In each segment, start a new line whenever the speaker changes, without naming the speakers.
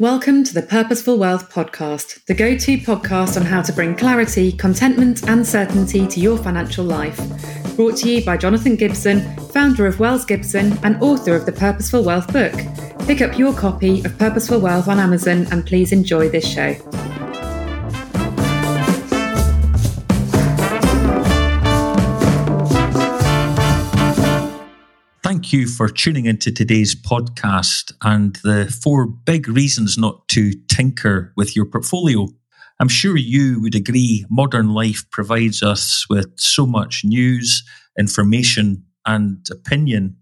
Welcome to the Purposeful Wealth Podcast, the go to podcast on how to bring clarity, contentment, and certainty to your financial life. Brought to you by Jonathan Gibson, founder of Wells Gibson and author of the Purposeful Wealth book. Pick up your copy of Purposeful Wealth on Amazon and please enjoy this show.
Thank you for tuning into today's podcast and the four big reasons not to tinker with your portfolio. I'm sure you would agree modern life provides us with so much news, information, and opinion.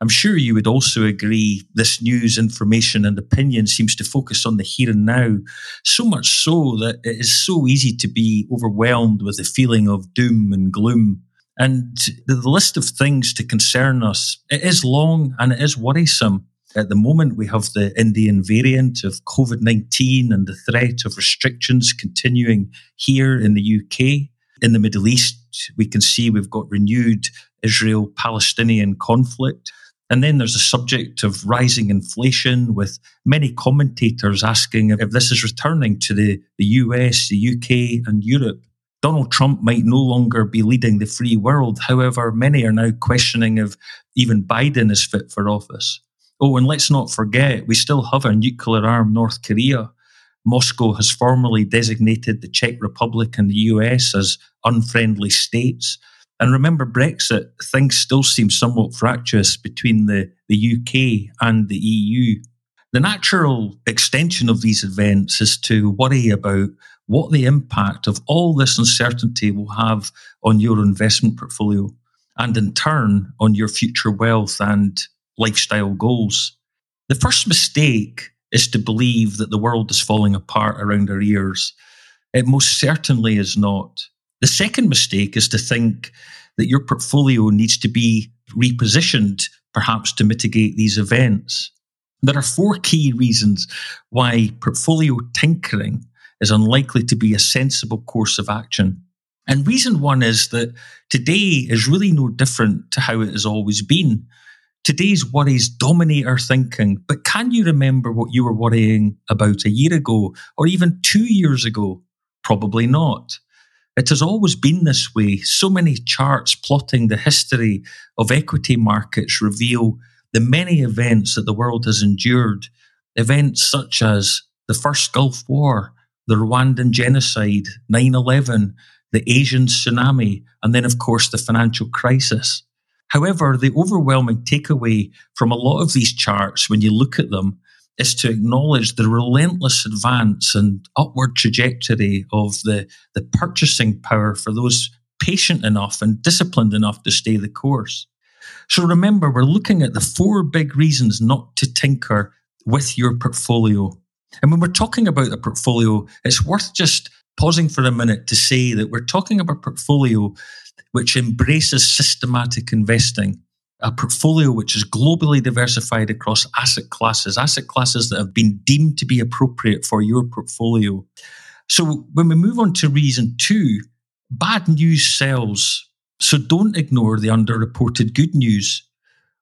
I'm sure you would also agree this news, information, and opinion seems to focus on the here and now, so much so that it is so easy to be overwhelmed with the feeling of doom and gloom. And the list of things to concern us, it is long and it is worrisome. At the moment, we have the Indian variant of COVID 19 and the threat of restrictions continuing here in the UK. In the Middle East, we can see we've got renewed Israel Palestinian conflict. And then there's the subject of rising inflation, with many commentators asking if this is returning to the, the US, the UK, and Europe. Donald Trump might no longer be leading the free world. However, many are now questioning if even Biden is fit for office. Oh, and let's not forget, we still have a nuclear armed North Korea. Moscow has formally designated the Czech Republic and the US as unfriendly states. And remember Brexit, things still seem somewhat fractious between the, the UK and the EU. The natural extension of these events is to worry about what the impact of all this uncertainty will have on your investment portfolio and in turn on your future wealth and lifestyle goals. The first mistake is to believe that the world is falling apart around our ears. It most certainly is not. The second mistake is to think that your portfolio needs to be repositioned, perhaps to mitigate these events. There are four key reasons why portfolio tinkering is unlikely to be a sensible course of action. And reason one is that today is really no different to how it has always been. Today's worries dominate our thinking, but can you remember what you were worrying about a year ago or even two years ago? Probably not. It has always been this way. So many charts plotting the history of equity markets reveal the many events that the world has endured. Events such as the first Gulf War, the Rwandan genocide, 9 11, the Asian tsunami, and then, of course, the financial crisis. However, the overwhelming takeaway from a lot of these charts, when you look at them, is to acknowledge the relentless advance and upward trajectory of the, the purchasing power for those patient enough and disciplined enough to stay the course. So remember, we're looking at the four big reasons not to tinker with your portfolio and when we're talking about a portfolio, it's worth just pausing for a minute to say that we're talking about a portfolio which embraces systematic investing, a portfolio which is globally diversified across asset classes, asset classes that have been deemed to be appropriate for your portfolio. So when we move on to reason two, bad news sells. So don't ignore the underreported good news.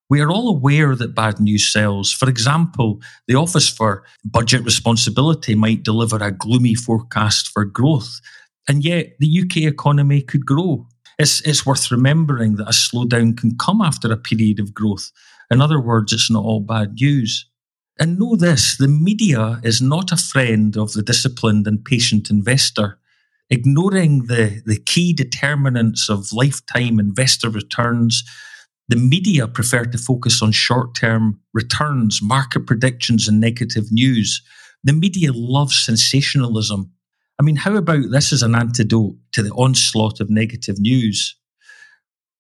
We are all aware that bad news sells. For example, the Office for Budget Responsibility might deliver a gloomy forecast for growth, and yet the UK economy could grow. It's, it's worth remembering that a slowdown can come after a period of growth. In other words, it's not all bad news. And know this the media is not a friend of the disciplined and patient investor. Ignoring the, the key determinants of lifetime investor returns the media prefer to focus on short term returns, market predictions, and negative news. The media loves sensationalism. I mean, how about this as an antidote to the onslaught of negative news?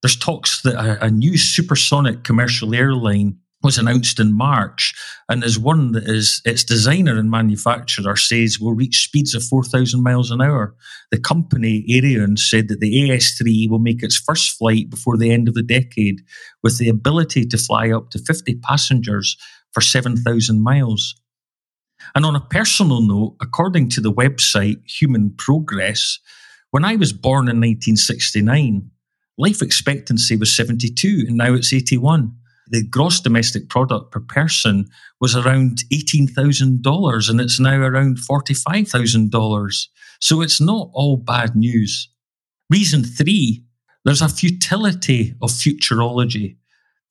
There's talks that a, a new supersonic commercial airline was announced in March and is one that is its designer and manufacturer says will reach speeds of 4,000 miles an hour. The company, Aerion, said that the AS3 will make its first flight before the end of the decade with the ability to fly up to 50 passengers for 7,000 miles. And on a personal note, according to the website Human Progress, when I was born in 1969, life expectancy was 72 and now it's 81. The gross domestic product per person was around $18,000 and it's now around $45,000. So it's not all bad news. Reason three, there's a futility of futurology.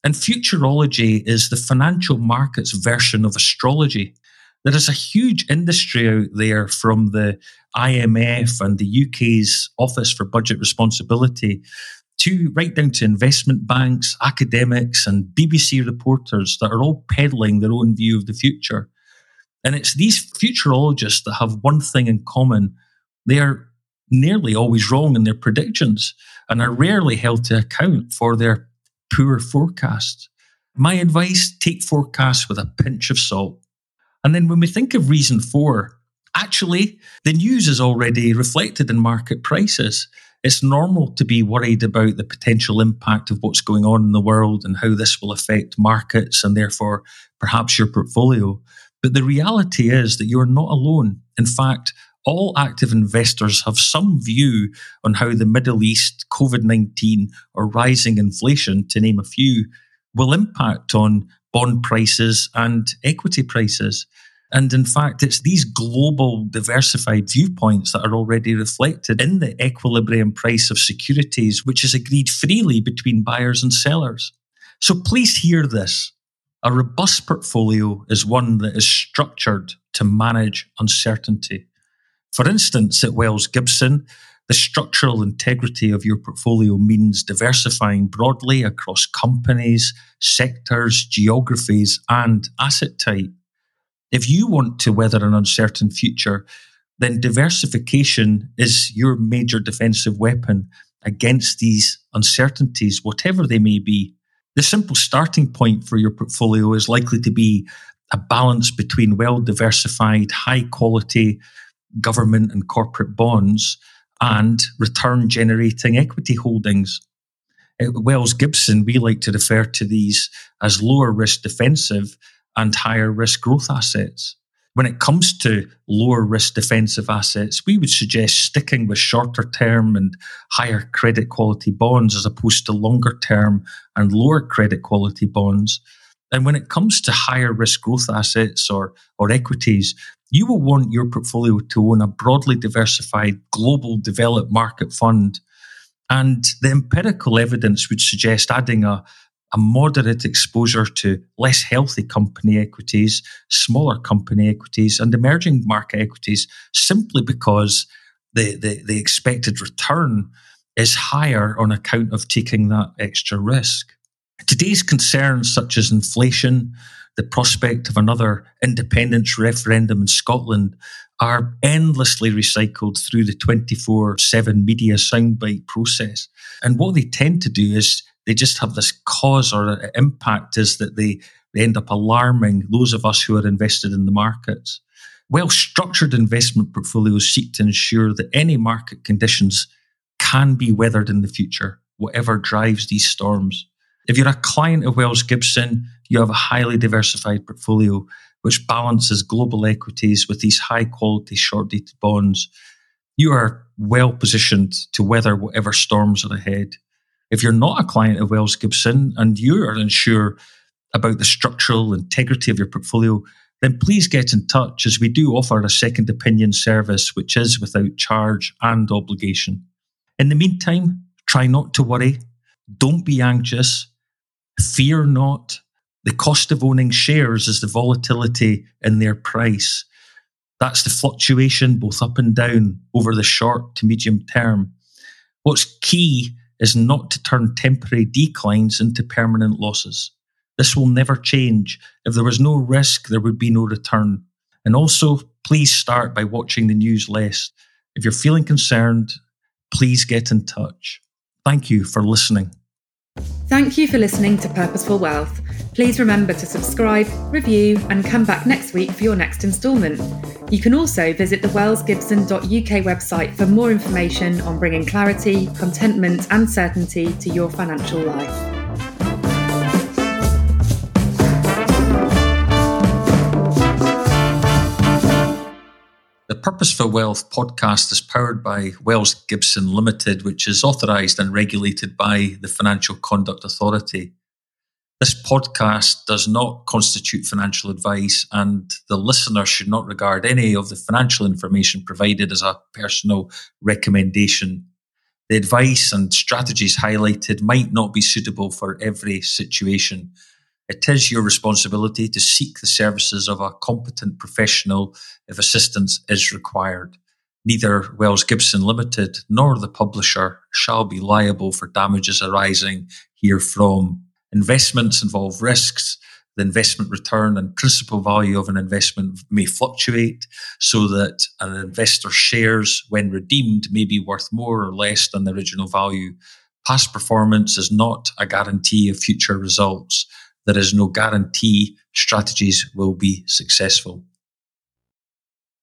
And futurology is the financial markets version of astrology. There is a huge industry out there from the IMF and the UK's Office for Budget Responsibility to right down to investment banks, academics, and BBC reporters that are all peddling their own view of the future. And it's these futurologists that have one thing in common. They are nearly always wrong in their predictions and are rarely held to account for their poor forecasts. My advice take forecasts with a pinch of salt. And then when we think of reason four, actually, the news is already reflected in market prices. It's normal to be worried about the potential impact of what's going on in the world and how this will affect markets and therefore perhaps your portfolio. But the reality is that you're not alone. In fact, all active investors have some view on how the Middle East, COVID 19, or rising inflation, to name a few, will impact on bond prices and equity prices. And in fact, it's these global diversified viewpoints that are already reflected in the equilibrium price of securities, which is agreed freely between buyers and sellers. So please hear this. A robust portfolio is one that is structured to manage uncertainty. For instance, at Wells Gibson, the structural integrity of your portfolio means diversifying broadly across companies, sectors, geographies, and asset type. If you want to weather an uncertain future, then diversification is your major defensive weapon against these uncertainties, whatever they may be. The simple starting point for your portfolio is likely to be a balance between well diversified, high quality government and corporate bonds and return generating equity holdings. At Wells Gibson, we like to refer to these as lower risk defensive and higher risk growth assets. When it comes to lower risk defensive assets, we would suggest sticking with shorter term and higher credit quality bonds as opposed to longer term and lower credit quality bonds. And when it comes to higher risk growth assets or, or equities, you will want your portfolio to own a broadly diversified global developed market fund. And the empirical evidence would suggest adding a, a moderate exposure to less healthy company equities, smaller company equities, and emerging market equities simply because the, the, the expected return is higher on account of taking that extra risk. Today's concerns, such as inflation, the prospect of another independence referendum in Scotland, are endlessly recycled through the 24 7 media soundbite process. And what they tend to do is they just have this cause or impact is that they, they end up alarming those of us who are invested in the markets. Well structured investment portfolios seek to ensure that any market conditions can be weathered in the future, whatever drives these storms. If you're a client of Wells Gibson, you have a highly diversified portfolio which balances global equities with these high quality short dated bonds. You are well positioned to weather whatever storms are ahead. If you're not a client of Wells Gibson and you are unsure about the structural integrity of your portfolio, then please get in touch as we do offer a second opinion service which is without charge and obligation. In the meantime, try not to worry. Don't be anxious. Fear not. The cost of owning shares is the volatility in their price. That's the fluctuation both up and down over the short to medium term. What's key is not to turn temporary declines into permanent losses. This will never change. If there was no risk, there would be no return. And also, please start by watching the news less. If you're feeling concerned, please get in touch. Thank you for listening.
Thank you for listening to Purposeful Wealth. Please remember to subscribe, review, and come back next week for your next instalment. You can also visit the wellsgibson.uk website for more information on bringing clarity, contentment, and certainty to your financial life.
The Purposeful Wealth podcast is powered by Wells Gibson Limited, which is authorised and regulated by the Financial Conduct Authority. This podcast does not constitute financial advice, and the listener should not regard any of the financial information provided as a personal recommendation. The advice and strategies highlighted might not be suitable for every situation. It is your responsibility to seek the services of a competent professional if assistance is required. Neither Wells Gibson Limited nor the publisher shall be liable for damages arising herefrom. Investments involve risks. The investment return and principal value of an investment may fluctuate so that an investor's shares, when redeemed, may be worth more or less than the original value. Past performance is not a guarantee of future results. There is no guarantee strategies will be successful.